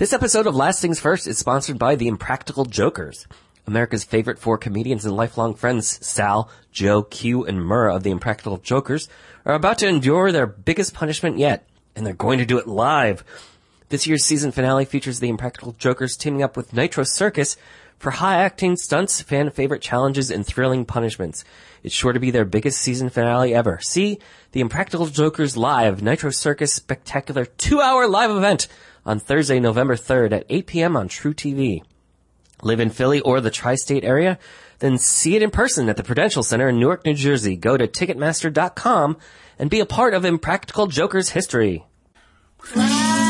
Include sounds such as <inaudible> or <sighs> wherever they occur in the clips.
This episode of Last Things First is sponsored by the Impractical Jokers. America's favorite four comedians and lifelong friends, Sal, Joe, Q, and Murr of the Impractical Jokers, are about to endure their biggest punishment yet, and they're going to do it live. This year's season finale features the Impractical Jokers teaming up with Nitro Circus for high-acting stunts, fan favorite challenges, and thrilling punishments. It's sure to be their biggest season finale ever. See the Impractical Jokers live Nitro Circus spectacular two-hour live event on Thursday, November 3rd at 8 p.m. on truTV. Live in Philly or the tri-state area? Then see it in person at the Prudential Center in Newark, New Jersey. Go to Ticketmaster.com and be a part of Impractical Jokers history. <laughs>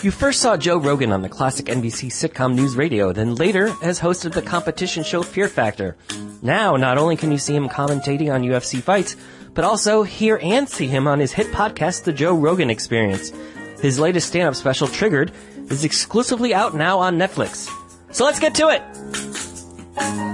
You first saw Joe Rogan on the classic NBC sitcom NewsRadio, then later as host of the competition show Fear Factor. Now, not only can you see him commentating on UFC fights, but also hear and see him on his hit podcast, The Joe Rogan Experience. His latest stand-up special, Triggered, is exclusively out now on Netflix. So let's get to it!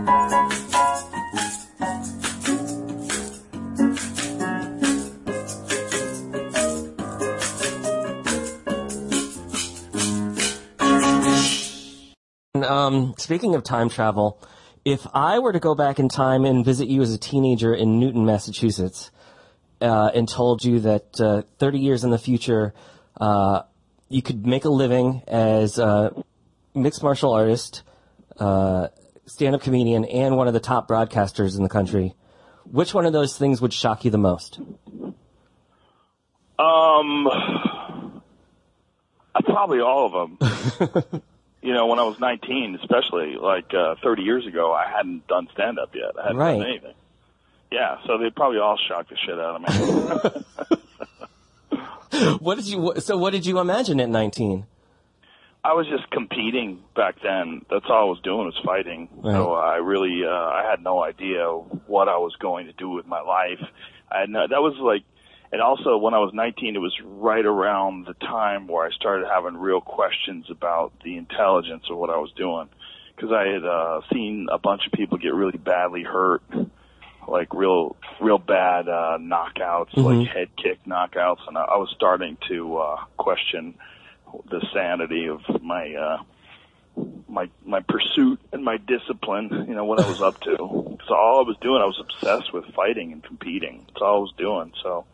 Um, speaking of time travel, if I were to go back in time and visit you as a teenager in Newton, Massachusetts, uh, and told you that uh, 30 years in the future, uh, you could make a living as a mixed martial artist, uh, stand-up comedian, and one of the top broadcasters in the country, which one of those things would shock you the most? Um, uh, probably all of them. <laughs> you know, when I was 19, especially like uh, 30 years ago, I hadn't done stand up yet. I hadn't Right. done anything. Yeah, so they'd probably all shock the shit out of me. <laughs> What did you? So what did you imagine at 19? I was just competing back then. That's all I was doing was fighting. So I really, uh, I had no idea what I was going to do with my life. I had no, that was like, and also when I was 19, it was right around the time where I started having real questions about the intelligence of what I was doing. Cause I had, uh, seen a bunch of people get really badly hurt, like real, real bad, uh, knockouts, like head kick knockouts. And I, I was starting to, uh, question, the sanity of my uh my my pursuit and my discipline, you know, what I was up to. <laughs> So all I was doing, I was obsessed with fighting and competing. That's all I was doing. So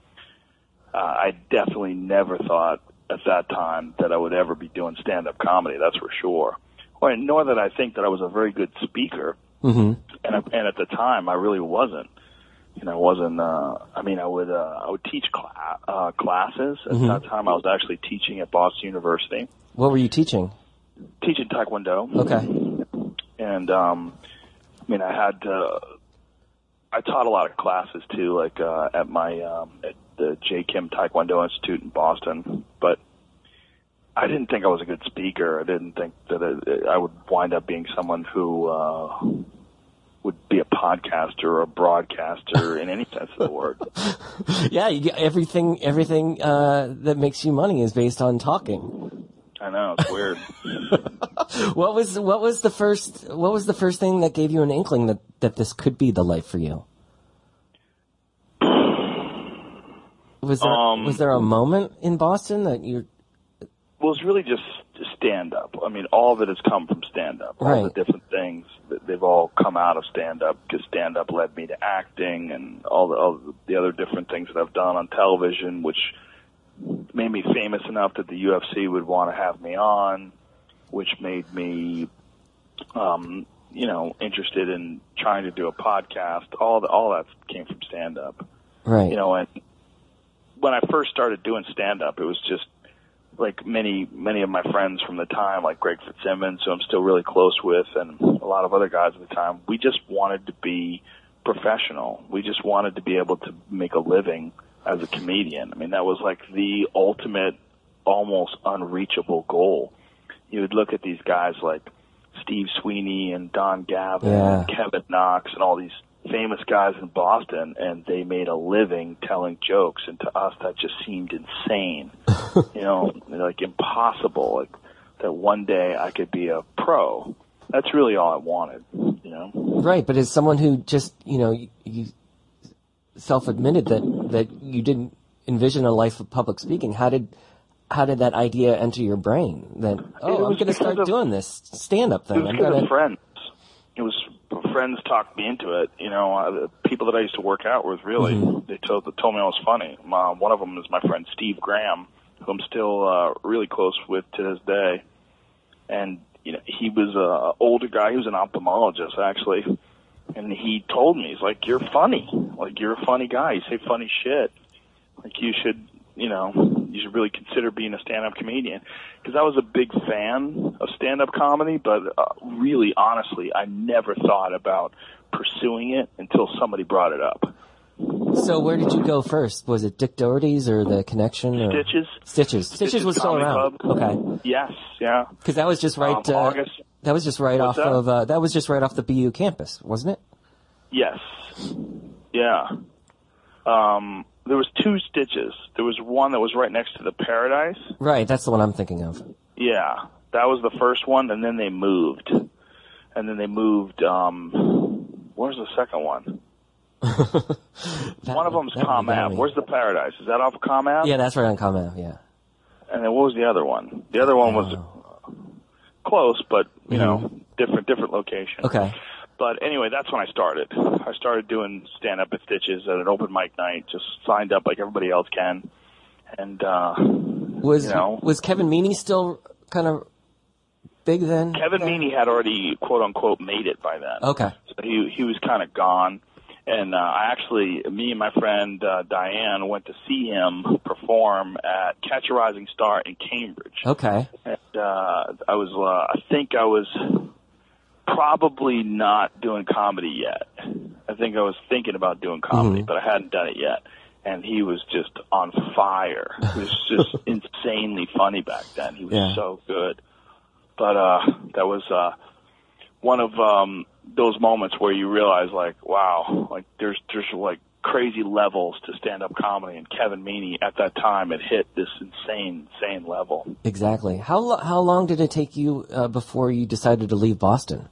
uh, I definitely never thought at that time that I would ever be doing stand-up comedy. That's for sure. Or nor that I think that I was a very good speaker. Mm-hmm. And and at the time, I really wasn't. You know, I wasn't. Uh, I mean, I would uh, I would teach cla- uh, classes. At that time, I was actually teaching at Boston University, What were you teaching? teaching Taekwondo Okay. and um I mean I had uh I taught a lot of classes too, like uh at my um at the J Kim Taekwondo Institute in Boston. But I didn't think I was a good speaker. I didn't think that I would wind up being someone who uh would be a podcaster or a broadcaster in any sense of the word. <laughs> Yeah, you get everything. Everything uh, that makes you money is based on talking. I know it's weird. <laughs> <laughs> What was what was the first what was the first thing that gave you an inkling that that this could be the life for you? Was there Um, was there a moment in Boston that you Well, it's really just stand up. I mean, all of it has come from stand up. All the Right. different things that they've all come out of stand up because stand up led me to acting and all the, all the other different things that I've done on television, which made me famous enough that the UFC would want to have me on, which made me, um, you know, interested in trying to do a podcast. All the, all that came from stand up right? you know, and when I first started doing stand up, it was just like many, many of my friends from the time, like Greg Fitzsimmons, who I'm still really close with, and a lot of other guys at the time, we just wanted to be professional. We just wanted to be able to make a living as a comedian. I mean, that was like the ultimate, almost unreachable goal. You would look at these guys like Steve Sweeney and Don Gavin Yeah. and Kevin Knox and all these famous guys in Boston, and they made a living telling jokes, and to us that just seemed insane. <laughs> you know, like impossible. Like that one day I could be a pro. That's really all I wanted. You know. Right, but as someone who just, you know, you, you self-admitted that, that you didn't envision a life of public speaking, how did, how did that idea enter your brain that, oh, I'm going to start of- doing this stand-up It thing. was I'm because going of friends. It was friends talked me into it. You know, uh, the people that I used to work out with really they told told me I was funny. Um, one of them is my friend Steve Graham, who I'm still uh, really close with to this day. And you know, he was a older guy. He was an ophthalmologist actually, and he told me he's like, "You're funny. Like you're a funny guy. You say funny shit. Like you should." You know, you should really consider being a stand-up comedian because I was a big fan of stand-up comedy, but uh, really, honestly, I never thought about pursuing it until somebody brought it up. So where did you go first? Was it Dick Doherty's or the Connection? Or? Stitches. Stitches. Stitches was still around. Club. Okay. Yes, yeah. Because that was just right. Um, uh, August. That was just right What's off that? of. Uh, that was just right off the BU campus, wasn't it? Yes. Yeah. Um, there was two stitches. There was one that was right next to the Paradise. Right. That's the one I'm thinking of. Yeah, that was the first one, and then they moved, and then they moved. Um, where's the second one? <laughs> One of them's that would Com be Ave. yummy. Where's the Paradise? Is that off of Com Ave? Yeah, that's right on Com Ave, Yeah. And then what was the other one? The other one was close, but you know, different different location. Mm-hmm. Okay. But anyway, that's when I started. I started doing stand up at Stitches at an open mic night. Just signed up like everybody else can, and uh, Was You know. was Kevin Meaney still kind of big then? Kevin Meaney had already quote unquote made it by then. Okay. So he he was kind of gone, and uh, I actually, me and my friend uh, Diane went to see him perform at Catch a Rising Star in Cambridge. Okay. And uh, I was, uh, I think I was probably not doing comedy yet. I think I was thinking about doing comedy, but I hadn't done it yet. And he was just on fire. He was just <laughs> insanely funny back then. He was Yeah. so good. But uh that was uh one of um those moments where you realize like, wow, like there's there's like crazy levels to stand up comedy and Kevin Meaney at that time had hit this insane, insane level. Exactly. How how long did it take you uh, before you decided to leave Boston?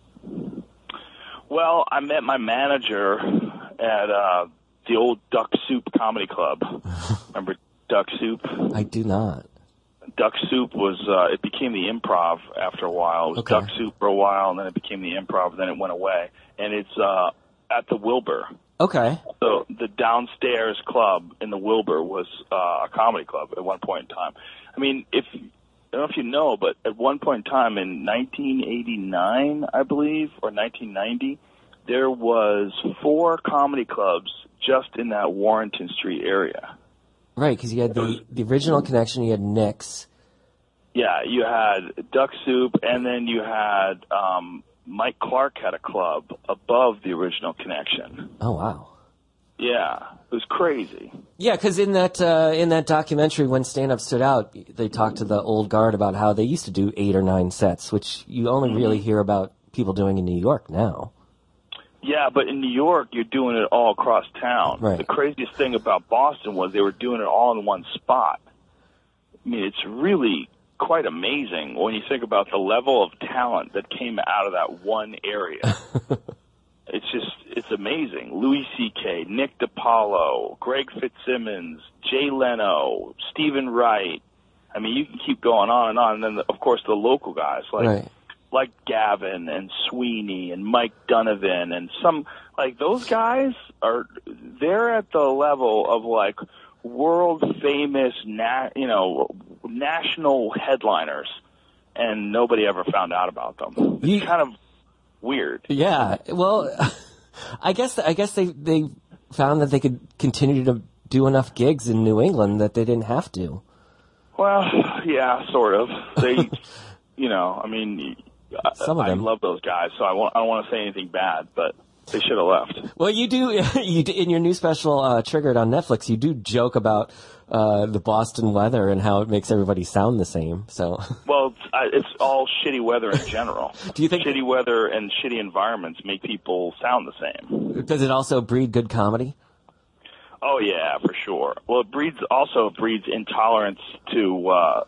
Well, I met my manager at uh the old Duck Soup Comedy Club. <laughs> Remember Duck Soup? I do not. Duck Soup was uh it became the improv after a while. It was Okay. Duck Soup for a while and then it became the improv, And then it went away. And it's uh at the Wilbur. Okay. So the downstairs club in the Wilbur was uh, a comedy club at one point in time. I mean, if I don't know if you know, but at one point in time in 1989, I believe, or 1990, there was four comedy clubs just in that Warrenton Street area. Right, because you had the the original connection. You had Nick's. Yeah, you had Duck Soup, and then you had um, Mike Clark had a club above the original connection. Oh wow. Yeah, it was crazy. Yeah, because in that uh, in that documentary, when stand up stood out, they talked to the old guard about how they used to do eight or nine sets, which you only Mm-hmm. really hear about people doing in New York now. Yeah, but in New York, you're doing it all across town. Right. The craziest thing about Boston was they were doing it all in one spot. I mean, it's really quite amazing when you think about the level of talent that came out of that one area. <laughs> it's just, it's amazing. Louis C.K., Nick DiPaolo, Greg Fitzsimmons, Jay Leno, Steven Wright. I mean, you can keep going on and on. And then, of course, the local guys like right. Like Gavin and Sweeney and Mike Donovan and some like those guys are they're at the level of like world famous na- you know national headliners and nobody ever found out about them. You- kind of weird. Yeah. Well, <laughs> I guess I guess they they found that they could continue to do enough gigs in New England that they didn't have to. Well, yeah, sort of. They <laughs> you know, I mean Some of them. I love those guys, so I won't I don't want to say anything bad, but they should have left. Well, you do, <laughs> you do, in your new special, uh, Triggered on Netflix, you do joke about, uh, the Boston weather and how it makes everybody sound the same, so. <laughs> Well, it's, uh, it's all shitty weather in general. <laughs> Do you think- shitty weather and shitty environments make people sound the same? Does it also breed good comedy? Oh yeah, for sure. Well, it breeds also breeds intolerance to uh,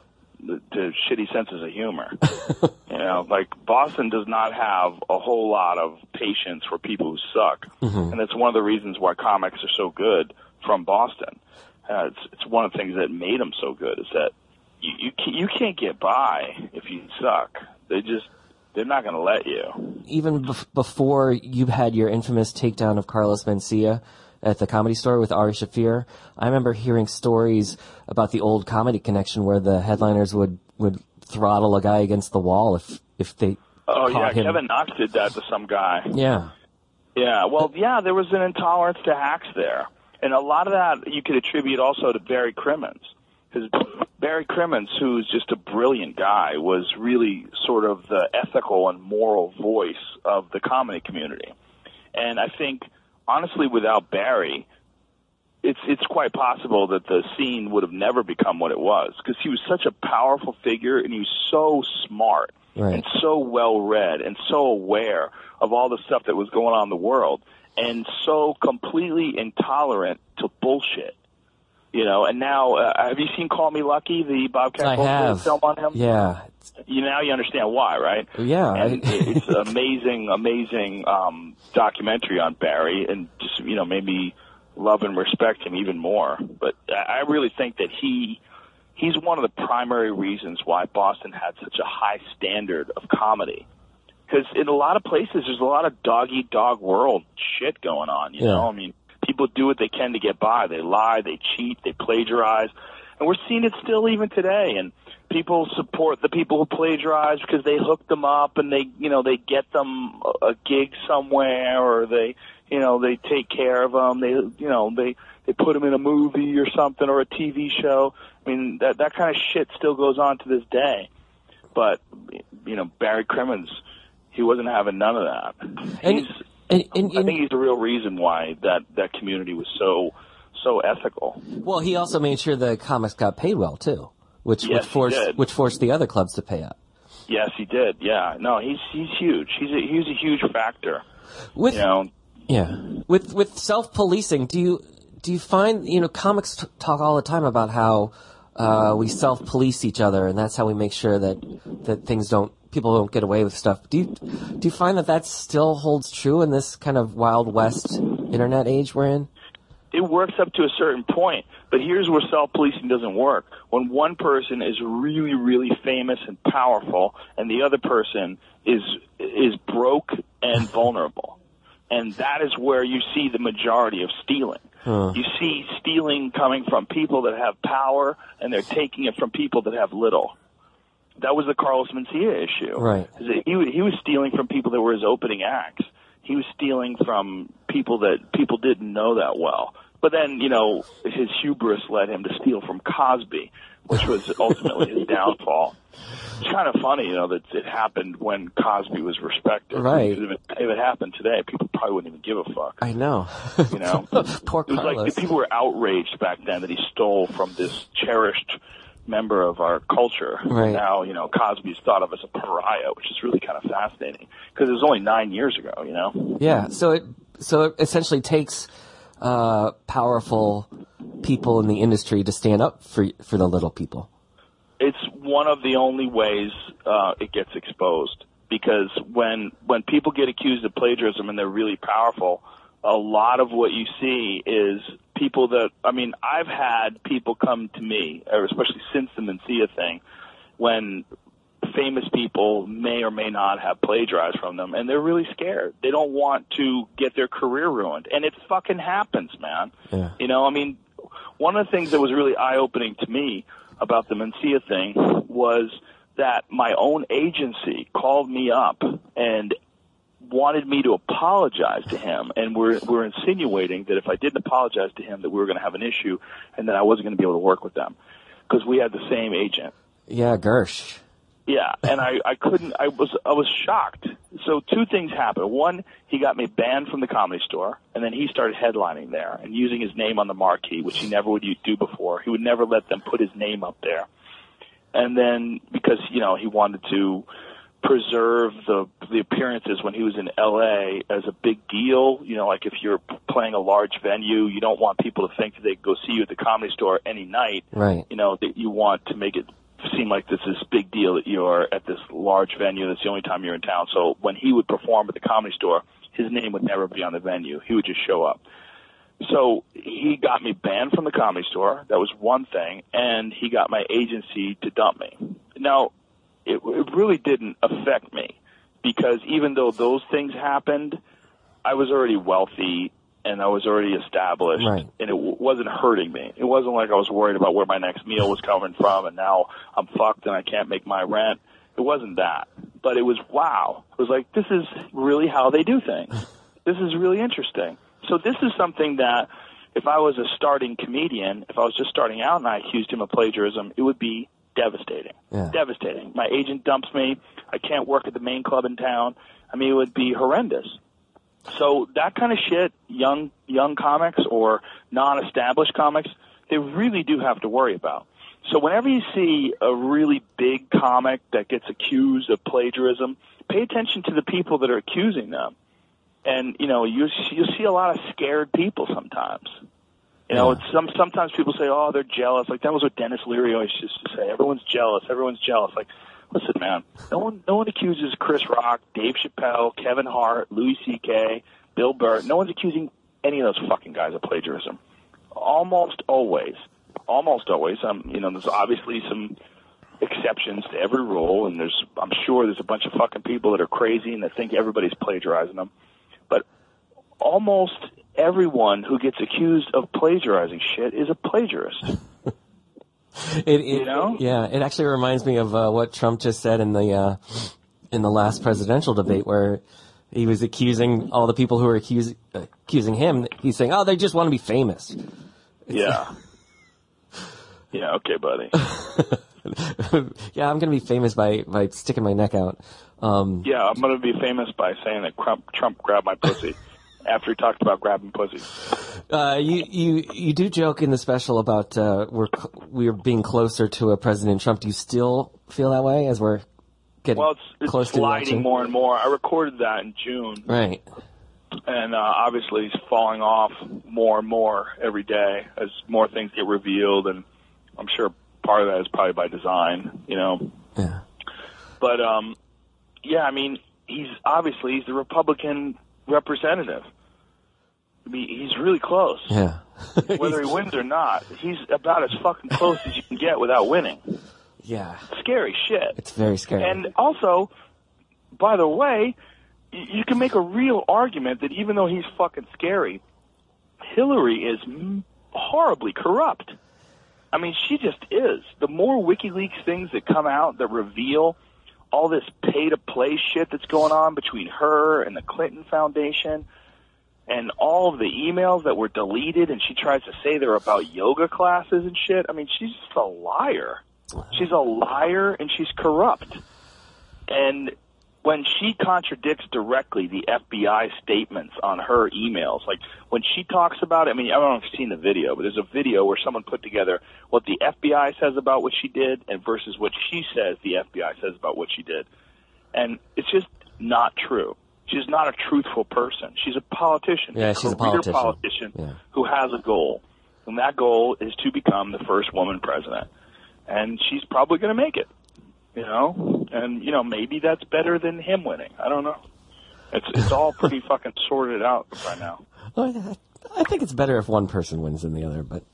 to shitty senses of humor. <laughs> you know, like Boston does not have a whole lot of patience for people who suck, and that's one of the reasons why comics are so good from Boston. Uh, it's it's one of the things that made them so good is that you you can't, you can't get by if you suck. They just they're not going to let you. Even bef- before you had your infamous takedown of Carlos Mencia at the comedy store with Ari Shaffir, I remember hearing stories about the old comedy connection where the headliners would, would throttle a guy against the wall if, if they Oh yeah, him. Kevin Knox did that to some guy. Yeah. Yeah, well, yeah, there was an intolerance to hacks there, and a lot of that you could attribute also to Barry Crimmins, because Barry Crimmins, who's just a brilliant guy, was really sort of the ethical and moral voice of the comedy community, and I think honestly, without Barry, it's it's quite possible that the scene would have never become what it was because he was such a powerful figure and he was so smart Right. and so well read and so aware of all the stuff that was going on in the world and so completely intolerant to bullshit. You know, and now uh, have you seen Call Me Lucky, the Bobcat Goldthwait film on him? Yeah. You now you understand why, right? Yeah. and it's an amazing, amazing um, documentary on Barry, and just you know made me love and respect him even more. But I I really think that he he's one of the primary reasons why Boston had such a high standard of comedy. Because in a lot of places, there's a lot of dog eat dog world shit going on. You Yeah. know, I mean, people do what they can to get by. They lie, they cheat, they plagiarize, and we're seeing it still even today. And people support the people who plagiarize because they hook them up and they, you know, they get them a gig somewhere or they, you know, they take care of them. They, you know, they they put them in a movie or something or a TV show. I mean, that that kind of shit still goes on to this day. But you know, Barry Crimmins, he wasn't having none of that. And- He's, and, and, I think he's the real reason why that that community was so so ethical. well, he also made sure the comics got paid well too, which Yes, which forced which forced the other clubs to pay up. Yes, he did. Yeah, no, he's he's huge. He's a he's a huge factor. With You know, Yeah. With with self policing, do you do you find you know comics t- talk all the time about how uh, we self police each other, and that's how we make sure that that things don't people don't get away with stuff. Do you do you find that that still holds true in this kind of wild west internet age we're in? it works up to a certain point, but here's where self-policing doesn't work. When one person is really, really famous and powerful, and the other person is is broke and <laughs> vulnerable, and that is where you see the majority of stealing. You see stealing coming from people that have power, and they're taking it from people that have little. That was the Carlos Mencia issue. Right. He, he was stealing from people that were his opening acts. He was stealing from people that people didn't know that well. But then, you know, his hubris led him to steal from Cosby, which was ultimately his downfall. It's kind of funny, you know, that it happened when Cosby was respected. Right. If it, if it happened today, people probably wouldn't even give a fuck. I know. You know, <laughs> Poor it was Carlos. like people were outraged back then that he stole from this cherished member of our culture. Right. Now, you know, Cosby's thought of as a pariah, which is really kind of fascinating because it was only nine years ago. You know. Yeah. So it so it essentially takes uh, powerful people in the industry to stand up for for the little people. it's one of the only ways uh, it gets exposed because when when people get accused of plagiarism and they're really powerful, a lot of what you see is people that I mean I've had people come to me, especially since the Mencia thing, when famous people may or may not have plagiarized from them and they're really scared. They don't want to get their career ruined. And it fucking happens, man. Yeah. You know, I mean, one of the things that was really eye opening to me about the Mencia thing was that my own agency called me up and wanted me to apologize to him and we're we're insinuating that if I didn't apologize to him that we were going to have an issue and that I wasn't going to be able to work with them because we had the same agent. Yeah, Gersh. Yeah, and I, I couldn't. I was I was shocked. So two things happened. One, he got me banned from the comedy store, and then he started headlining there and using his name on the marquee, which he never would do before. He would never let them put his name up there. And then because you know he wanted to preserve the the appearances when he was in LA as a big deal. You know, like if you're playing a large venue, you don't want people to think that they could go see you at the comedy store any night. Right. You know, that you want to make it seem like this is big deal that you're at this large venue. That's the only time you're in town. So when he would perform at the comedy store, his name would never be on the venue. He would just show up. So he got me banned from the comedy store. That was one thing, and he got my agency to dump me. Now, it, it really didn't affect me because even though those things happened, I was already wealthy and I was already established, Right. and it w- wasn't hurting me. It wasn't like I was worried about where my next meal was coming from, and now I'm fucked and I can't make my rent. It wasn't that, but it was wow. It was like this is really how they do things. <laughs> This is really interesting. So this is something that if I was a starting comedian, if I was just starting out and I accused him of plagiarism, it would be devastating. Yeah. Devastating. My agent dumps me. I can't work at the main club in town. I mean, it would be horrendous. So that kind of shit, young young comics or non-established comics, they really do have to worry about. So whenever you see a really big comic that gets accused of plagiarism, pay attention to the people that are accusing them. And you know, you you see a lot of scared people sometimes. You know, Yeah. it's some sometimes people say, "Oh, they're jealous." Like that was what Denis Leary always used to say. Everyone's jealous. Everyone's jealous. Like, listen, man. No one, no one accuses Chris Rock, Dave Chappelle, Kevin Hart, Louis C.K., Bill Burr. No one's accusing any of those fucking guys of plagiarism. Almost always, almost always. Um, you know, there's obviously some exceptions to every rule, and there's, I'm sure there's a bunch of fucking people that are crazy and that think everybody's plagiarizing them. But almost everyone who gets accused of plagiarizing shit is a plagiarist. It, it, You know? Yeah, it actually reminds me of uh, what Trump just said in the uh, in the last presidential debate, where he was accusing all the people who were accusing accusing him. He's saying, "Oh, they just want to be famous." Yeah. <laughs> Yeah, okay, buddy. <laughs> yeah, I'm gonna be famous by by sticking my neck out. Um, Yeah, I'm going to be famous by saying that Trump, Trump grabbed my pussy after he talked about grabbing pussies. uh, you you you do joke in the special about uh, we're we're being closer to a President Trump. Do you still feel that way as we're getting Well, it's, it's close to sliding election? more and more. I recorded that in June, Right. and uh, obviously he's falling off more and more every day as more things get revealed, and I'm sure part of that is probably by design, you know. Yeah. But um, yeah, I mean, he's obviously he's the Republican representative. I mean, he's really close. Yeah. <laughs> Whether he wins or not, he's about as fucking close as you can get without winning. yeah. Scary shit. It's very scary. And also, by the way, you can make a real argument that even though he's fucking scary, Hillary is horribly corrupt. I mean, she just is. The more WikiLeaks things that come out that reveal all this pay to play shit that's going on between her and the Clinton Foundation and all of the emails that were deleted and she tries to say they're about yoga classes and shit. I mean, she's just a liar. She's a liar and she's corrupt. And when she contradicts directly the FBI statements on her emails, like when she talks about it, I mean, I don't know if you've seen the video, but there's a video where someone put together what the FBI says about what she did and versus what she says the FBI says about what she did. And it's just not true. She's not a truthful person. She's a politician. Yeah, she's a politician. politician Yeah. who has a goal. And that goal is to become the first woman president. And she's probably going to make it you know, and you know maybe that's better than him winning. I don't know. It's it's all pretty <laughs> fucking sorted out right now. Well, I think it's better if one person wins than the other, but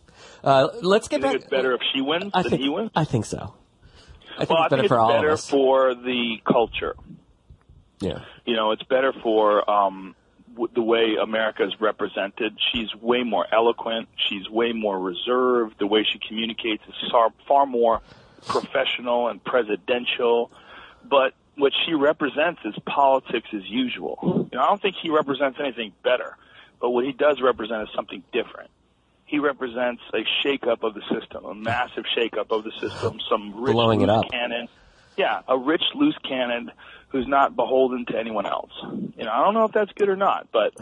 uh, let's get You think back. it's better if she wins I than think he wins? I think so. I think well, it's better think it's for all better of us. for the culture. yeah. You know, it's better for um, w- the way America is represented. She's way more eloquent. She's way more reserved. The way she communicates is far, far more professional and presidential. But what she represents is politics as usual. You know, I don't think he represents anything better. But what he does represent is something different. He represents a shakeup of the system, a massive shakeup of the system, some rich Blowing it loose up. cannon yeah, a rich loose cannon who's not beholden to anyone else. You know, I don't know if that's good or not, but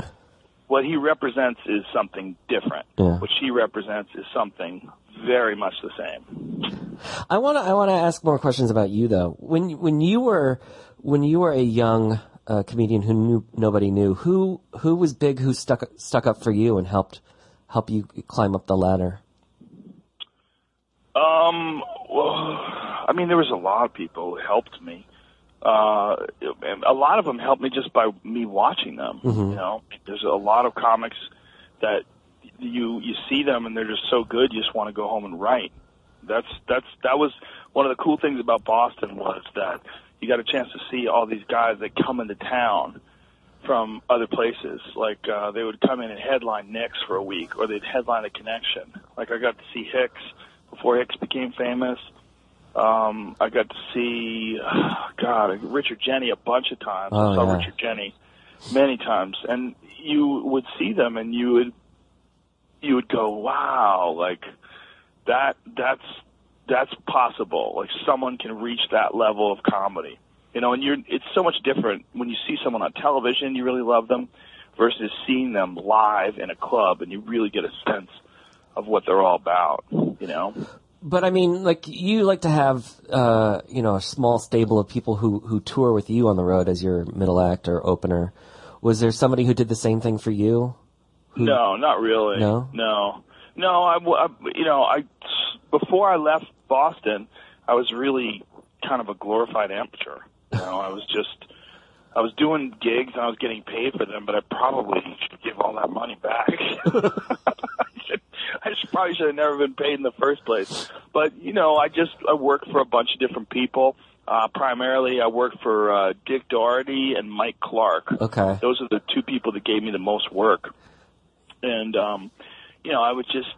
what he represents is something different. Yeah. What she represents is something very much the same. I want to I want to ask more questions about you though. When when you were when you were a young uh, comedian who knew nobody knew, who who was big who stuck stuck up for you and helped help you climb up the ladder? Um, well, I mean, there was a lot of people who helped me. Uh, and a lot of them helped me just by me watching them. You know, there's a lot of comics that you you see them and they're just so good, you just want to go home and write. That's that's that was one of the cool things about Boston was that you got a chance to see all these guys that come into town from other places. Like uh, they would come in and headline Nick's for a week, or they'd headline a Connection. Like I got to see Hicks before Hicks became famous. Um, I got to see, <sighs> God, Richard Jeni a bunch of times. Oh, I saw yeah. Richard Jeni many times, and you would see them, and you would you would go, wow, like that that's that's possible. Like someone can reach that level of comedy. You know, and you're it's so much different when you see someone on television, you really love them, versus seeing them live in a club and you really get a sense of what they're all about, you know? But I mean, like you like to have, uh, you know, a small stable of people who who tour with you on the road as your middle act or opener. Was there somebody who did the same thing for you? No, not really. No? no, no. I, I, you know, I before I left Boston, I was really kind of a glorified amateur. You know, I was just, I was doing gigs and I was getting paid for them, but I probably should give all that money back. I, <laughs> should, I should, probably should have never been paid in the first place. But you know, I just I worked for a bunch of different people. Uh, primarily, I worked for uh, Dick Doherty and Mike Clark. Okay. Those are the two people that gave me the most work. And um, you know, I would just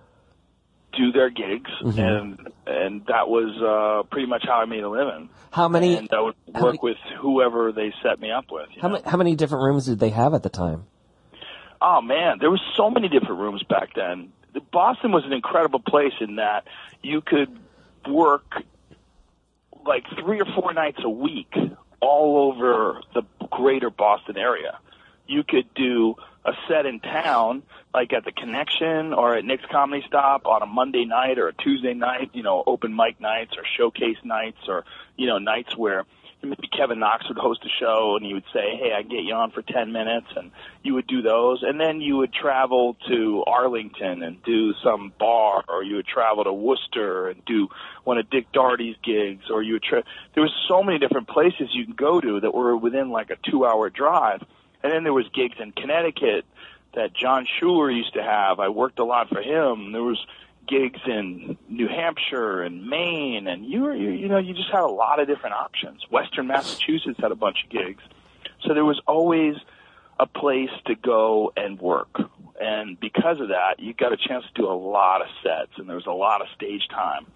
do their gigs, Mm-hmm. and and that was uh, pretty much how I made a living. How many? And I would work many- with whoever they set me up with. you How many, how many different rooms did they have at the time? Oh man, there was so many different rooms back then. Boston was an incredible place in that you could work like three or four nights a week all over the greater Boston area. You could do a set in town, like at the Connection or at Nick's Comedy Stop on a Monday night or a Tuesday night, you know, open mic nights or showcase nights or, you know, nights where maybe Kevin Knox would host a show and he would say, hey, I can get you on for 10 minutes and you would do those. And then you would travel to Arlington and do some bar or you would travel to Worcester and do one of Dick Doherty's gigs or you would tra- there was so many different places you could go to that were within like a two hour drive. And then there was gigs in Connecticut that John Schuler used to have. I worked a lot for him. There was gigs in New Hampshire and Maine, and you were, you, you know, you just had a lot of different options. Western Massachusetts had a bunch of gigs, so there was always a place to go and work. And because of that, you got a chance to do a lot of sets, and there was a lot of stage time,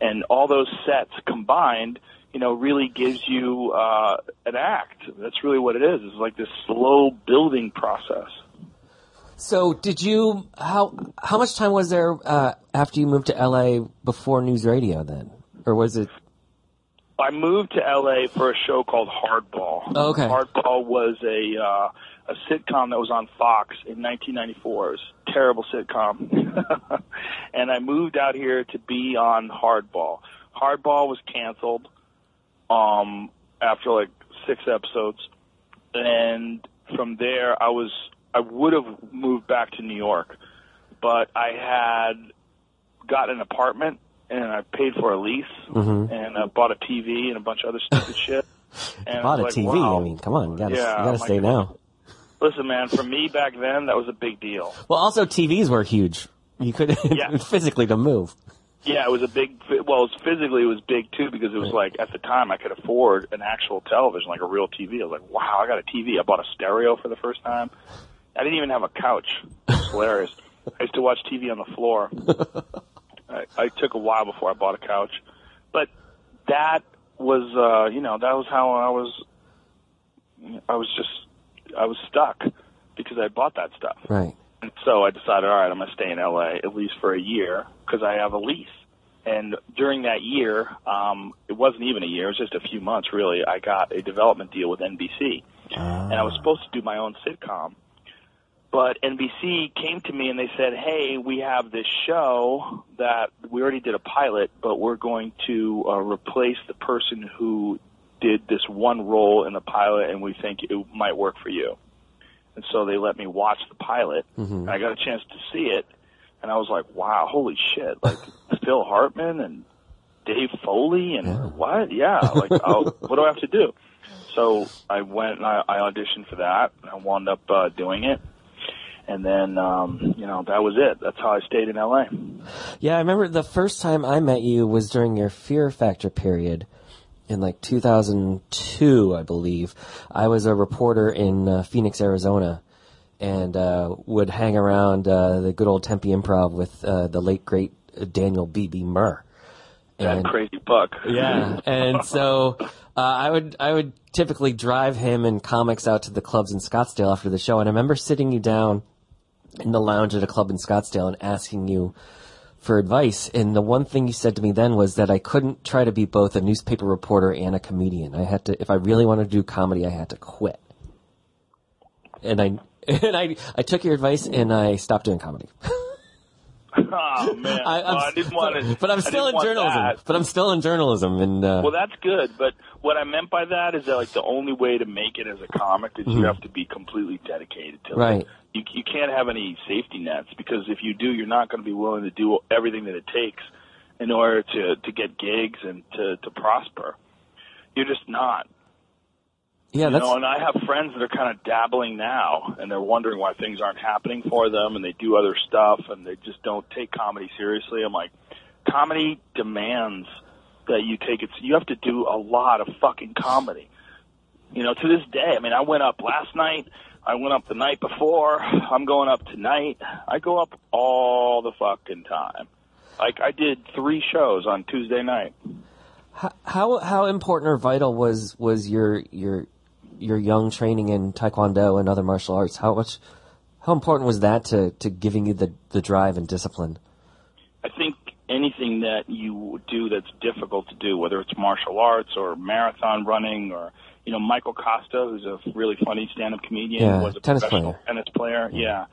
and all those sets combined, you know, really gives you uh, an act. That's really what it is. It's like this slow building process. So, did you how how much time was there uh, after you moved to LA before news radio then, or was it? I moved to LA for a show called Hardball. Oh, okay. Hardball was a uh, a sitcom that was on Fox in 1994. It was a terrible sitcom, <laughs> and I moved out here to be on Hardball. Hardball was canceled um, after like six episodes, and from there I was I would have moved back to New York, but I had got an apartment and I paid for a lease and I bought a TV and a bunch of other stupid <laughs> shit. And Bought a like, TV. wow. I mean, come on, you gotta Yeah, you gotta stay now. Listen, man, for me back then, that was a big deal. Well, also TVs were huge. You could Yeah. <laughs> physically to move. Yeah, it was a big. Well, it was physically it was big too because it was like at the time I could afford an actual television, like a real TV. I was like, wow, I got a TV. I bought a stereo for the first time. I didn't even have a couch. It's hilarious. <laughs> I used to watch TV on the floor. <laughs> I, I took a while before I bought a couch, but that was, uh, you know, that was how I was. I was just, I was stuck because I bought that stuff. Right. And so I decided, all right, I'm going to stay in LA at least for a year because I have a lease. And during that year, um, it wasn't even a year; it was just a few months, really. I got a development deal with NBC, and I was supposed to do my own sitcom. But NBC came to me and they said, "Hey, we have this show that we already did a pilot, but we're going to uh, replace the person who did this one role in the pilot, and we think it might work for you." And so they let me watch the pilot, and I got a chance to see it, and I was like, "Wow, holy shit!" Like <laughs> Phil Hartman and Dave Foley and what? Yeah, like <laughs> oh, what do I have to do? So I went and I, I auditioned for that, and I wound up uh, doing it. And then, um, you know, that was it. That's how I stayed in LA. Yeah, I remember the first time I met you was during your Fear Factor period in like 2002, I believe. I was a reporter in uh, Phoenix, Arizona, and uh, would hang around uh, the good old Tempe Improv with uh, the late great Daniel B.B. Murr. That crazy buck. yeah, and so uh, I would I would typically drive him and comics out to the clubs in Scottsdale after the show, and I remember sitting you down in the lounge at a club in Scottsdale and asking you for advice. And the one thing you said to me then was that I couldn't try to be both a newspaper reporter and a comedian. I had to, if I really wanted to do comedy, I had to quit. And I <laughs> and I I took your advice and I stopped doing comedy. <laughs> Oh man, I, well, I didn't want to. but I'm still in journalism. But I'm still in journalism, and uh, Well, that's good. But what I meant by that is that like the only way to make it as a comic is you have to be completely dedicated to Mm-hmm. Right. it. You you can't have any safety nets because if you do, you're not going to be willing to do everything that it takes in order to to get gigs and to to prosper. You're just not. yeah, You that's know, and I have friends that are kind of dabbling now, and they're wondering why things aren't happening for them, and they do other stuff, and they just don't take comedy seriously. I'm like, comedy demands that you take it. You have to do a lot of fucking comedy. You know, to this day. I mean, I went up last night. I went up the night before. I'm going up tonight. I go up all the fucking time. Like I did three shows on Tuesday night. how how important or vital was was your your your young training in taekwondo and other martial arts? How much how important was that to to giving you the the drive and discipline? I think anything that you do that's difficult to do, whether it's martial arts or marathon running or, you know, Michael Kosta, who's a really funny stand-up comedian, Yeah, was a tennis professional player. tennis player. Yeah.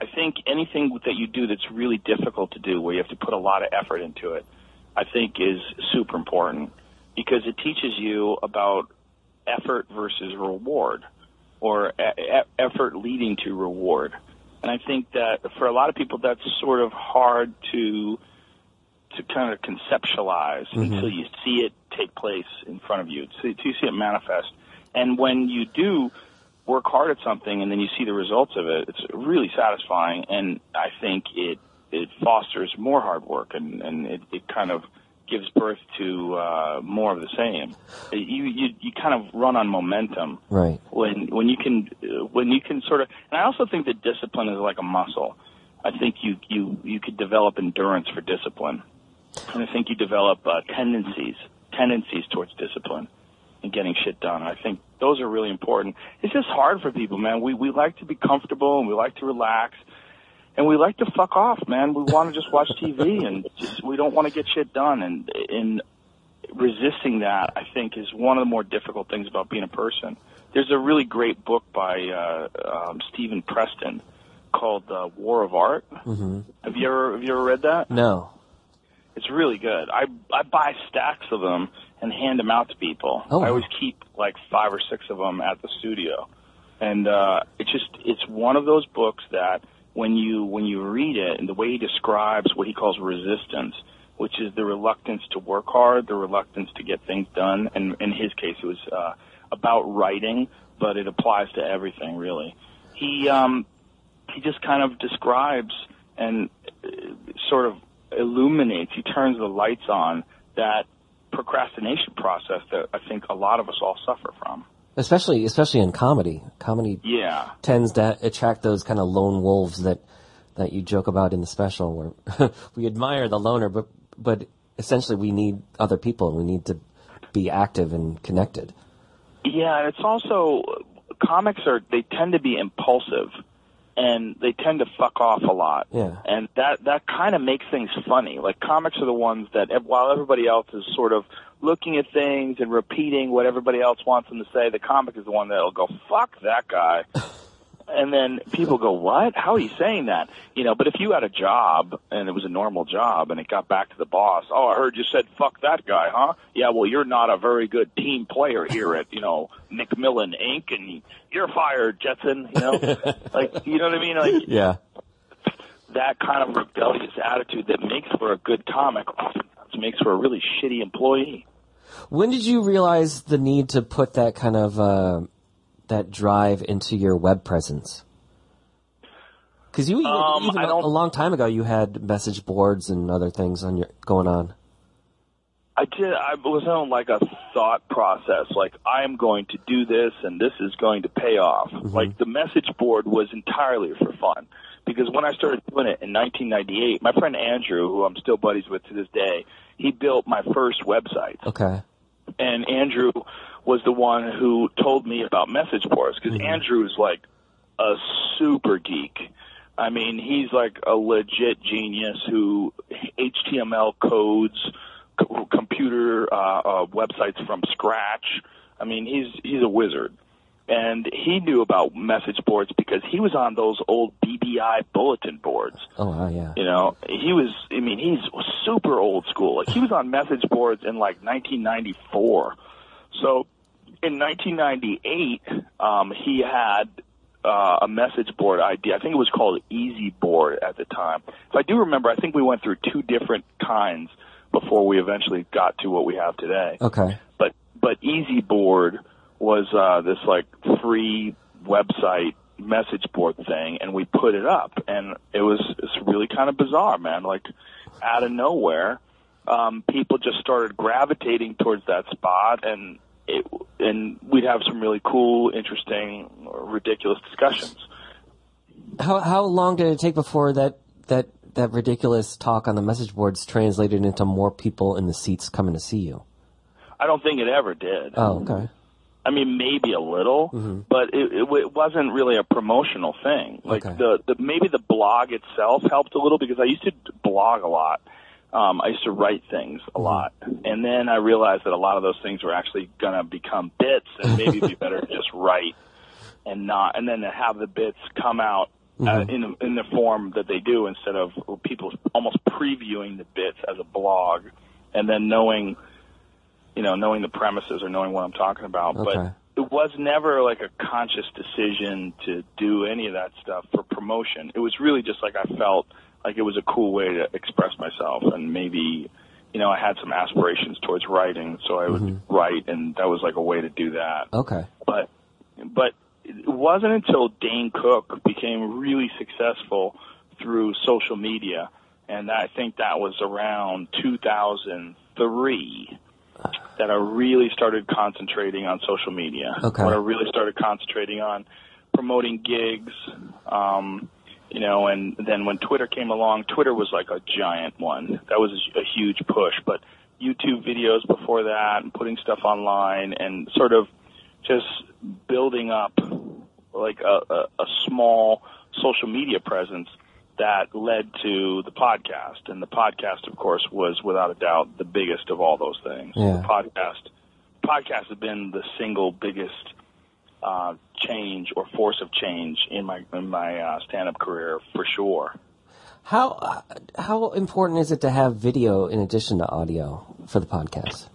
I think anything that you do that's really difficult to do, where you have to put a lot of effort into it, I think is super important because it teaches you about effort versus reward or e- effort leading to reward. And I think that for a lot of people, that's sort of hard to to kind of conceptualize until you see it take place in front of you, so you see it manifest. And when you do work hard at something and then you see the results of it, it's really satisfying. And I think it it fosters more hard work and and it, it kind of gives birth to uh, more of the same. You you you kind of run on momentum Right. when when you can when you can sort of and I also think that discipline is like a muscle. I think you you you could develop endurance for discipline, and I think you develop uh, tendencies tendencies towards discipline and getting shit done. I think those are really important. It's just hard for people, man. We we like to be comfortable and we like to relax. And we like to fuck off, man. We want to just watch TV and just we don't want to get shit done. And in resisting that, I think, is one of the more difficult things about being a person. There's a really great book by uh, um, Steven Pressfield called uh, War of Art. Mm-hmm. Have you ever have you ever read that? No. It's really good. I I buy stacks of them and hand them out to people. Oh, I always keep like five or six of them at the studio, and uh, it's just it's one of those books that when you when you read it and the way he describes what he calls resistance, which is the reluctance to work hard, the reluctance to get things done, and in his case it was uh, about writing, but it applies to everything really. He um, he just kind of describes and uh, sort of illuminates, he turns the lights on that procrastination process that I think a lot of us all suffer from. Especially especially in comedy. Comedy Yeah. tends to attract those kind of lone wolves that that you joke about in the special where <laughs> we admire the loner but but essentially we need other people and we need to be active and connected. Yeah, and it's also comics are they tend to be impulsive. And they tend to fuck off a lot. Yeah. And that that kind of makes things funny. Like comics are the ones that while everybody else is sort of looking at things and repeating what everybody else wants them to say, the comic is the one that'll go fuck that guy. <laughs> And then people go, "What? How are you saying that?" You know. But if you had a job and it was a normal job, and it got back to the boss, "Oh, I heard you said fuck that guy, huh?" Yeah. Well, you're not a very good team player here at you know McMillan Inc. and you're fired, Jetson. You know, <laughs> like you know what I mean? Like Yeah. that kind of rebellious attitude that makes for a good comic oftentimes makes for a really shitty employee. When did you realize the need to put that kind of uh, that drive into your web presence? Because you even, Um, even a, long time ago, you had message boards and other things on your going on. I did. I was on like a thought process, like I am going to do this, and this is going to pay off. Like the message board was entirely for fun, because when I started doing it in 1998, my friend Andrew, who I'm still buddies with to this day, he built my first website. Okay. and Andrew was the one who told me about message boards because Andrew's like a super geek. I mean, he's like a legit genius who HTML codes computer uh, uh, websites from scratch. I mean, he's he's a wizard. And he knew about message boards because he was on those old BBI bulletin boards. Oh wow, yeah. You know, he was, I mean, he's super old school. Like, he was on message boards in like 1994. So, in 1998, um, he had uh, a message board idea. I think it was called Easy Board at the time. If I do remember, I think we went through two different kinds before we eventually got to what we have today Okay. but but ezboard was uh, this like free website message board thing, and we put it up, and it was it's really kind of bizarre, man. Like out of nowhere, um, people just started gravitating towards that spot, and it and we'd have some really cool, interesting, ridiculous discussions. How how long did it take before that that that ridiculous talk on the message boards translated into more people in the seats coming to see you? I don't think it ever did. Oh, okay. I mean, maybe a little, mm-hmm. but it, it, it wasn't really a promotional thing. Like Okay. the, the maybe the blog itself helped a little because I used to blog a lot. Um, I used to write things a lot, and then I realized that a lot of those things were actually going to become bits, and maybe it'd be better to just write and not, and then to have the bits come out uh, in the, in the form that they do instead of people almost previewing the bits as a blog, and then knowing you know, knowing the premises or knowing what I'm talking about. Okay. But it was never like a conscious decision to do any of that stuff for promotion. It was really just like I felt like it was a cool way to express myself and maybe, you know, I had some aspirations towards writing, so I would write and that was like a way to do that Okay. but but it wasn't until Dane Cook became really successful through social media, and I think that was around 2003 that I really started concentrating on social media. Okay. When I really started concentrating on promoting gigs, um, you know, and then when Twitter came along, Twitter was like a giant one. That was a, huge push, but YouTube videos before that and putting stuff online and sort of just building up like a, a, a small social media presence that led to the podcast. And the podcast, of course, was without a doubt the biggest of all those things. Yeah. The podcast, podcast has been the single biggest uh, change or force of change in my in my uh, stand-up career for sure. How uh, how important is it to have video in addition to audio for the podcast?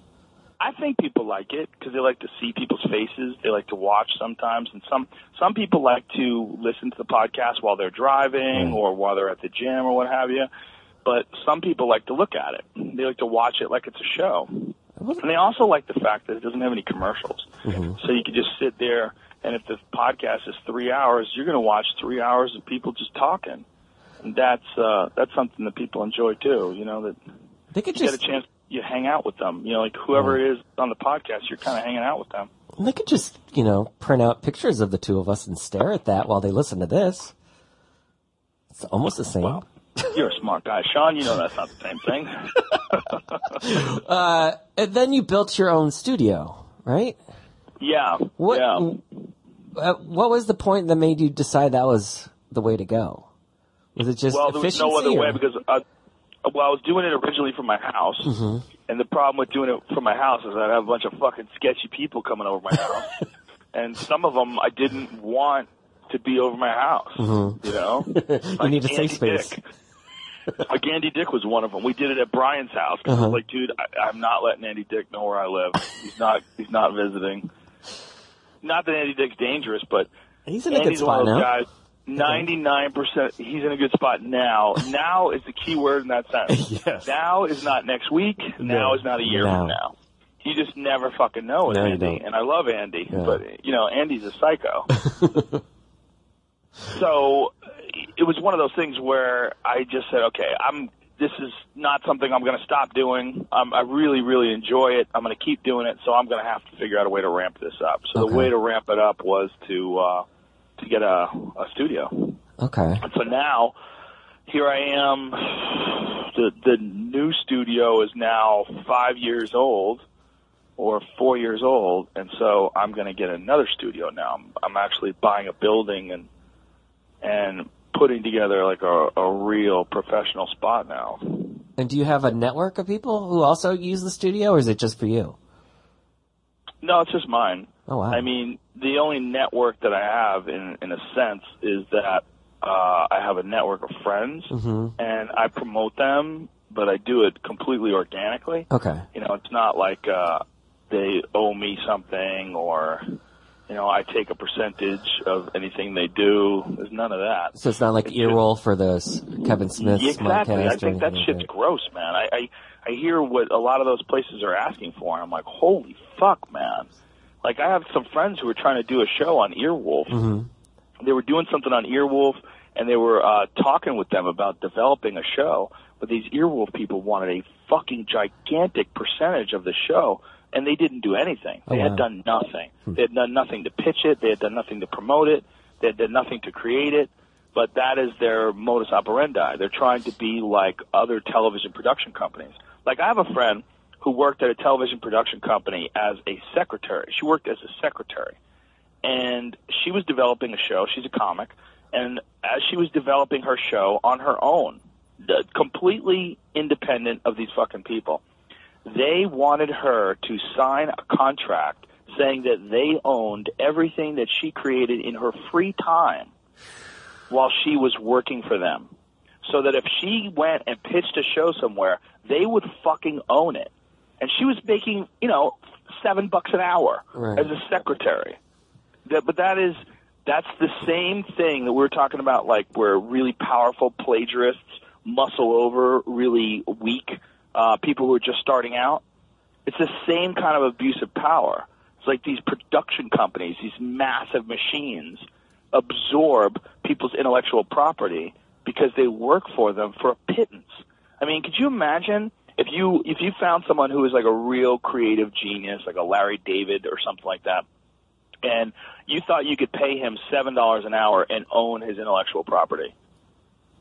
I think people like it because they like to see people's faces. They like to watch sometimes, and some some people like to listen to the podcast while they're driving or while they're at the gym or what have you. But some people like to look at it. They like to watch it like it's a show, and they also like the fact that it doesn't have any commercials. So you can just sit there, and if the podcast is three hours, you're going to watch three hours of people just talking, and that's uh, that's something that people enjoy too. You know that They could you just get a chance you hang out with them. You know, like whoever it is on the podcast, you're kind of hanging out with them. they could just you know print out pictures of the two of us and stare at that while they listen to this. It's almost the same. Well, you're a smart guy, Sean. You know that's not the same thing. <laughs> and then you built your own studio, right? yeah. What Yeah. uh, what was the point that made you decide that was the way to go? Was it just efficiency? well, there was no other way because uh, well, I was doing it originally from my house, Mm-hmm. and the problem with doing it from my house is I'd have a bunch of fucking sketchy people coming over my house, <laughs> and some of them I didn't want to be over my house. You know, Mm-hmm. <laughs> you need a safe space. Dick. <laughs> like Andy Dick was one of them. We did it at Brian's house. 'cause I Uh-huh. was like, dude, I, I'm not letting Andy Dick know where I live. He's not. He's not visiting. Not that Andy Dick's dangerous, but He's in a good Andy's spot one of those now. guys. Ninety-nine percent. He's in a good spot now. Now is the key word in that sentence. <laughs> Yes. Now is not next week. Now No. is not a year Now. from now. You just never fucking know with No, Andy, and I love Andy, Yeah. but you know Andy's a psycho. <laughs> so it was one of those things where I just said, okay, I'm. This is not something I'm going to stop doing. Um, I really, really enjoy it. I'm going to keep doing it, so I'm going to have to figure out a way to ramp this up. So Okay. the way to ramp it up was to uh, to get a, a studio. Okay. And so now, here I am. The the new studio is now five years old, or four years old, and so I'm going to get another studio now. I'm, I'm actually buying a building and and putting together like a, a real professional spot now. And do you have a network of people who also use the studio, or is it just for you? No, it's just mine. Oh wow. I mean, the only network that I have, in in a sense, is that uh, I have a network of friends, Mm-hmm. and I promote them, but I do it completely organically. okay. You know, it's not like uh, they owe me something or, you know, I take a percentage of anything they do. There's none of that. So it's not like It's Earwolf or the s- Kevin Smith Yeah, exactly. I think that shit's like gross, man. I, I I hear what a lot of those places are asking for, and I'm like, holy fuck, man. Like I have some friends who were trying to do a show on Earwolf. Mm-hmm. They were doing something on Earwolf, and they were uh, talking with them about developing a show. But these Earwolf people wanted a fucking gigantic percentage of the show, and they didn't do anything. Oh, they Oh, had wow. done nothing. Hmm. They had done nothing to pitch it. They had done nothing to promote it. They had done nothing to create it. But that is their modus operandi. They're trying to be like other television production companies. Like I have a friend who worked at a television production company as a secretary. She worked as a secretary and she was developing a show. She's a comic, and as she was developing her show on her own, completely independent of these fucking people, they wanted her to sign a contract saying that they owned everything that she created in her free time while she was working for them. So that if she went and pitched a show somewhere, they would fucking own it. And she was making, you know, seven bucks an hour Right. as a secretary. That, but that is that's the same thing that we are talking about, like where really powerful plagiarists muscle over really weak uh, people who are just starting out. It's the same kind of abuse of power. It's like these production companies, these massive machines, absorb people's intellectual property because they work for them for a pittance. I mean, could you imagine if you if you found someone who was like a real creative genius, like a Larry David or something like that, and you thought you could pay him seven dollars an hour and own his intellectual property.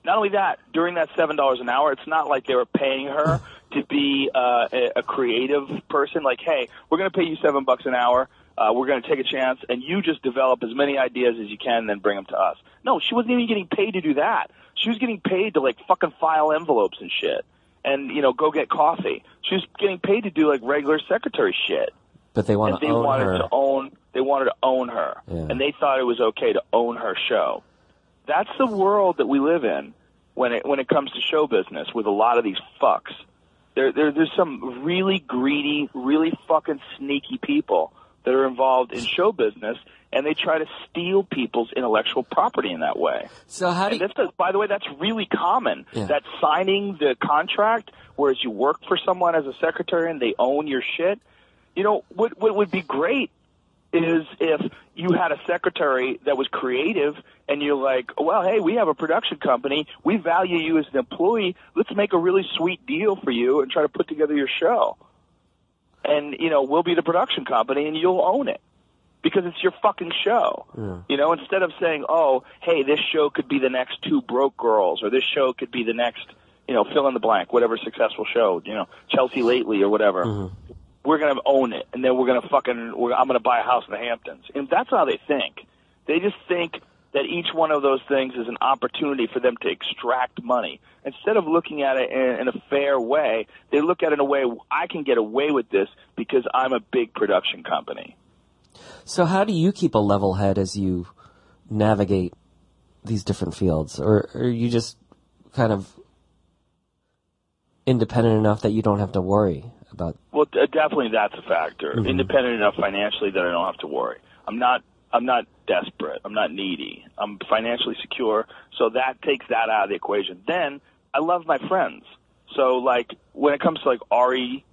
Not only that, during that seven dollars an hour, it's not like they were paying her <laughs> to be uh, a, a creative person. Like, hey, we're going to pay you seven bucks an hour. Uh, we're going to take a chance, and you just develop as many ideas as you can, and then bring them to us. No, she wasn't even getting paid to do that. She was getting paid to like fucking file envelopes and shit, and you know, go get coffee. She was getting paid to do like regular secretary shit But they want to they own wanted her. to own they wanted to own her Yeah. and they thought it was okay to own her show that's the world that we live in when it when it comes to show business with a lot of these fucks there, there there's some really greedy really fucking sneaky people that are involved in show business and they try to steal people's intellectual property in that way so how do you, that's by the way, that's really common. Yeah. That signing the contract, whereas you work for someone as a secretary and they own your shit. You know, what what would be great is if you had a secretary that was creative and you're like, well, hey, we have a production company. We value you as an employee. Let's make a really sweet deal for you and try to put together your show. And, you know, we'll be the production company and you'll own it because it's your fucking show. You know, instead of saying, "Oh, hey, this show could be the next Two Broke Girls," or "This show could be the next," you know, fill in the blank, whatever successful show, you know, Chelsea Lately or whatever. Mm-hmm. We're gonna own it, and then we're gonna fucking. We're, I'm gonna buy a house in the Hamptons, and that's how they think. They just think that each one of those things is an opportunity for them to extract money. Instead of looking at it in, in a fair way, they look at it in a way I can get away with this because I'm a big production company. So how do you keep a level head as you navigate these different fields, or, or are you just kind of independent enough that you don't have to worry about? Well, definitely that's a factor. Mm-hmm. Independent enough financially that I don't have to worry. I'm not I'm not desperate. I'm not needy. I'm financially secure. So that takes that out of the equation. Then I love my friends. So like when it comes to like Ari,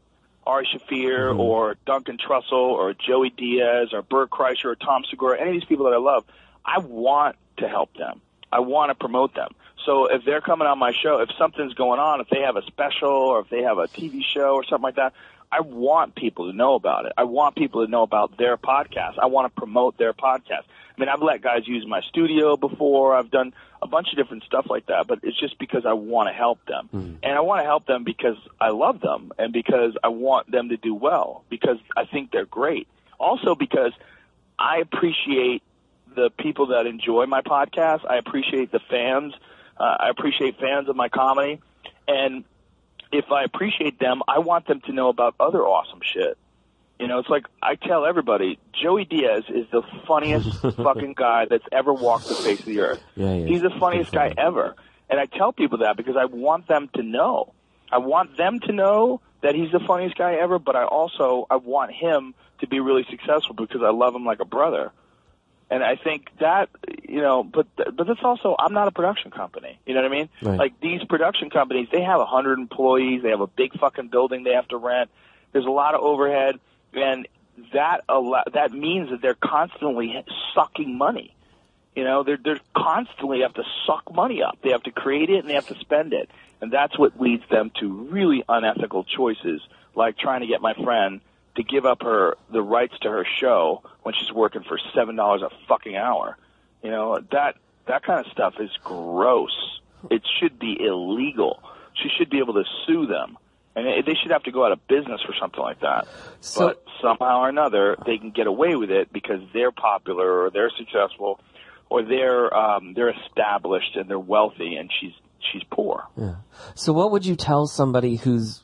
Ari Shaffir mm-hmm. or Duncan Trussell or Joey Diaz or Bert Kreischer or Tom Segura, any of these people that I love, I want to help them. I want to promote them. So if they're coming on my show, if something's going on, if they have a special or if they have a TV show or something like that, I want people to know about it. I want people to know about their podcast. I want to promote their podcast. I mean, I've let guys use my studio before. I've done a bunch of different stuff like that, but it's just because I want to help them. Mm. And I want to help them because I love them and because I want them to do well because I think they're great. Also because I appreciate the people that enjoy my podcast. I appreciate the fans. I appreciate fans of my comedy. And if I appreciate them, I want them to know about other awesome shit. You know, it's like I tell everybody, Joey Diaz is the funniest <laughs> fucking guy that's ever walked the face of the earth. Yeah, yeah. He's the funniest guy ever. And I tell people that because I want them to know. I want them to know that he's the funniest guy ever, but I also I want him to be really successful because I love him like a brother. And I think that, you know, but but that's also I'm not a production company. You know what I mean? Right. Like these production companies, they have a hundred employees, they have a big fucking building they have to rent. There's a lot of overhead, and that al- that means that they're constantly sucking money. You know, they're they're constantly have to suck money up. They have to create it and they have to spend it, and that's what leads them to really unethical choices, like trying to get my friend to give up her the rights to her show when she's working for seven dollars a fucking hour. You know that that kind of stuff is gross. It should be illegal. She should be able to sue them, and they should have to go out of business for something like that. So, but somehow or another, they can get away with it because they're popular or they're successful or they're um, they're established and they're wealthy, and she's she's poor. Yeah. So, what would you tell somebody who's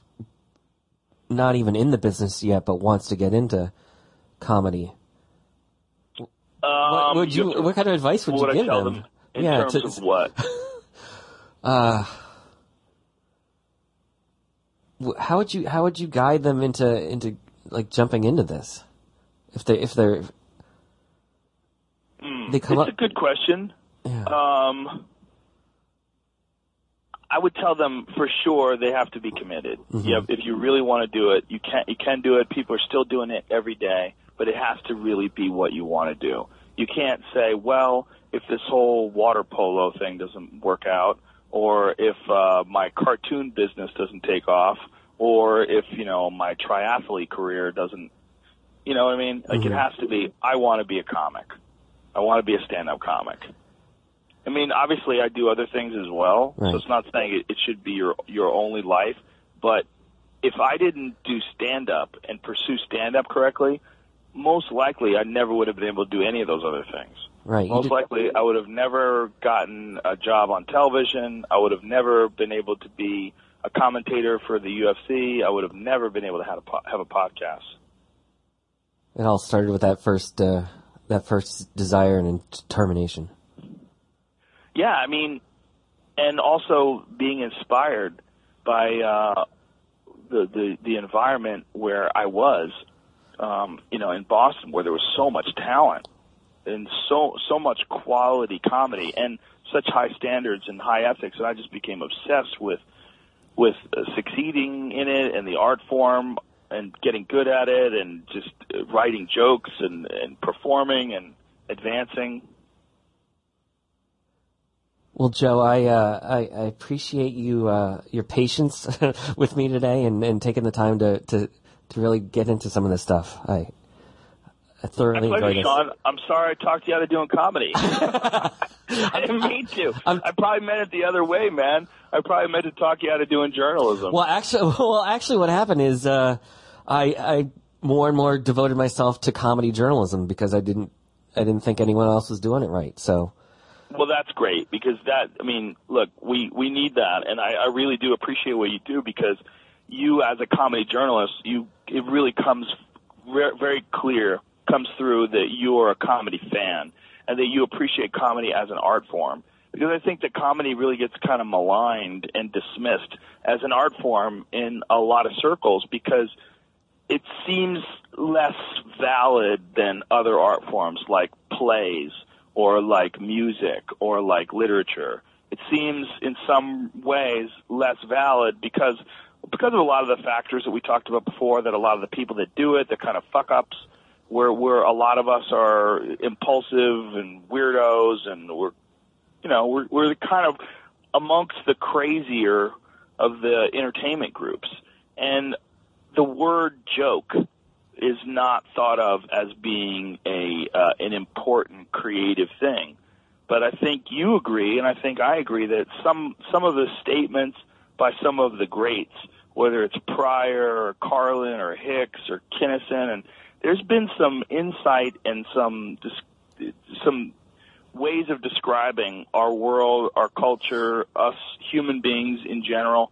not even in the business yet, but wants to get into comedy. Um, what would you? what kind of advice would, you give them? them? In yeah, terms to, of what? <laughs> Uh, how would you how would you guide them into into like jumping into this? If they if they're mm, they come it's up. a good question. Yeah. Um, I would tell them for sure they have to be committed. Mhm. You know, if you really want to do it, you can you can do it. People are still doing it every day, but it has to really be what you want to do. You can't say, well, if this whole water polo thing doesn't work out, or if uh, my cartoon business doesn't take off, or if you know my triathlete career doesn't, you know what I mean? Like Mhm. it has to be. I want to be a comic. I want to be a stand-up comic. I mean, obviously, I do other things as well. Right. So it's not saying it, it should be your your only life. But if I didn't do stand up and pursue stand up correctly, most likely I never would have been able to do any of those other things. right. Most did- likely, I would have never gotten a job on television. I would have never been able to be a commentator for the UFC. I would have never been able to have a po- have a podcast. it all started with that first uh, that first desire and determination. Yeah, I mean, and also being inspired by uh, the, the the environment where I was, um, you know, in Boston, where there was so much talent and so so much quality comedy and such high standards and high ethics, and I just became obsessed with with uh, succeeding in it and the art form and getting good at it and just uh, writing jokes and and performing and advancing. Well, Joe, I uh, I, I appreciate you uh, your patience <laughs> with me today and, and taking the time to, to to really get into some of this stuff. I I thoroughly My pleasure. Sean. I'm sorry I talked you out of doing comedy. <laughs> I didn't mean to. I'm- I probably meant it the other way, man. I probably meant to talk you out of doing journalism. Well, actually, <laughs> well, actually, what happened is uh, I I more and more devoted myself to comedy journalism because I didn't I didn't think anyone else was doing it right. So Well, that's great because that, I mean, look, we, we need that. And I, I really do appreciate what you do because you as a comedy journalist, you, it really comes very, very clear, comes through that you are a comedy fan and that you appreciate comedy as an art form. Because I think that comedy really gets kind of maligned and dismissed as an art form in a lot of circles because it seems less valid than other art forms like plays or like music or like literature. It seems in some ways less valid because because of a lot of the factors that we talked about before that a lot of the people that do it they're kind of fuck ups where where a lot of us are impulsive and weirdos and we're you know we're we're kind of amongst the crazier of the entertainment groups and the word joke is not thought of as being a uh, an important creative thing. But I think you agree, and I think I agree that some some of the statements by some of the greats, whether it's Pryor or Carlin or Hicks or Kinison, and there's been some insight and some some ways of describing our world, our culture, us human beings in general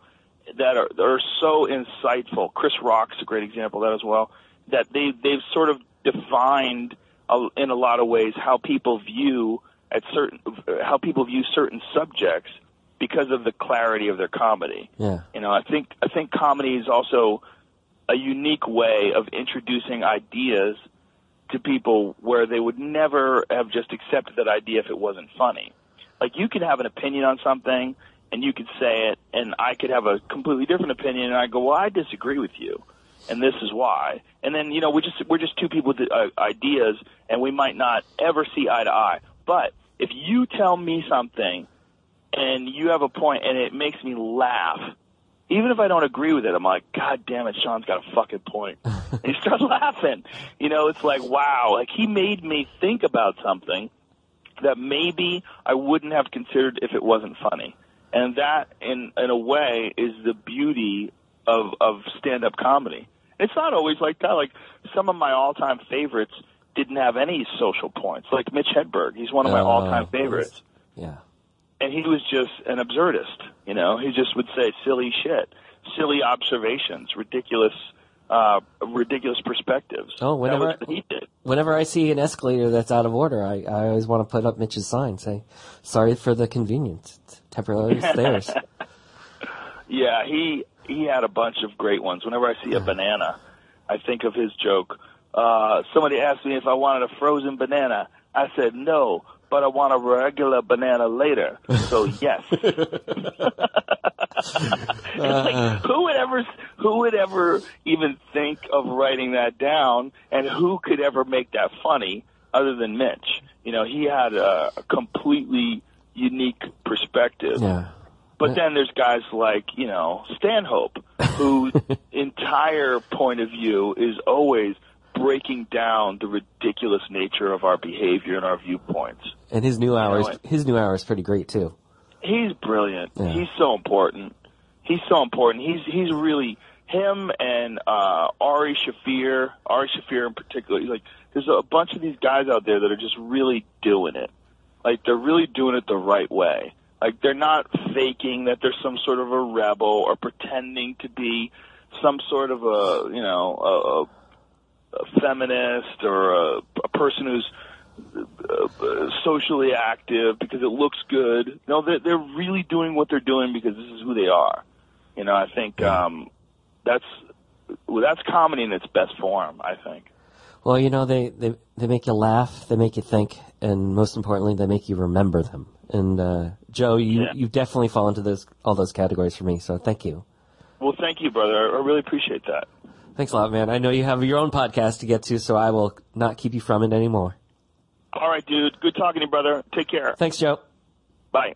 that are, that are so insightful. Chris Rock's a great example of that as well that they they've sort of defined uh, in a lot of ways how people view at certain how people view certain subjects because of the clarity of their comedy. Yeah. You know, I think I think comedy is also a unique way of introducing ideas to people where they would never have just accepted that idea if it wasn't funny. Like you could have an opinion on something and you could say it and I could have a completely different opinion and I go, "Well, I disagree with you." And this is why. And then you know we just we're just two people with uh, ideas, and we might not ever see eye to eye. But if you tell me something, and you have a point, and it makes me laugh, even if I don't agree with it, I'm like, God damn it, Sean's got a fucking point. <laughs> and you start laughing. You know, it's like wow, like he made me think about something that maybe I wouldn't have considered if it wasn't funny. And that, in in a way, is the beauty of of stand up comedy it's not always like that. Like some of my all-time favorites didn't have any social points. Like Mitch Hedberg, he's one of my uh, all-time favorites. Yeah. And he was just an absurdist, you know. He just would say silly shit, silly observations, ridiculous uh, ridiculous perspectives. Oh, whenever I, whenever I see an escalator that's out of order, I, I always want to put up Mitch's sign, say, "Sorry for the convenience, temporary <laughs> stairs." Yeah, he he had a bunch of great ones. Whenever I see a banana, I think of his joke. Uh, somebody asked me if I wanted a frozen banana. I said no, but I want a regular banana later. So <laughs> yes. <laughs> it's like who would ever who would ever even think of writing that down, and who could ever make that funny other than Mitch? You know, he had a, a completely unique perspective. Yeah. But then there's guys like, you know, Stanhope, whose <laughs> entire point of view is always breaking down the ridiculous nature of our behavior and our viewpoints. And his new hours, you know, his new hour is pretty great too. He's brilliant. Yeah. He's so important. He's so important. He's he's really him and uh Ari Shaffir, Ari Shaffir in particular. He's like there's a bunch of these guys out there that are just really doing it. Like they're really doing it the right way. Like they're not faking that they're some sort of a rebel or pretending to be some sort of a you know a, a feminist or a, a person who's uh, socially active because it looks good. No, they're, they're really doing what they're doing because this is who they are. You know, I think um, that's well, that's comedy in its best form. I think. Well, you know, they, they they make you laugh, they make you think, and most importantly, they make you remember them. And uh, Joe, you yeah. you definitely fall into those all those categories for me. So thank you. Well, thank you, brother. I really appreciate that. Thanks a lot, man. I know you have your own podcast to get to, so I will not keep you from it anymore. All right, dude. Good talking to you, brother. Take care. Thanks, Joe. Bye.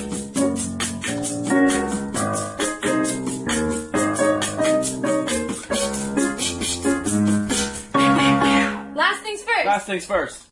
First. Things first.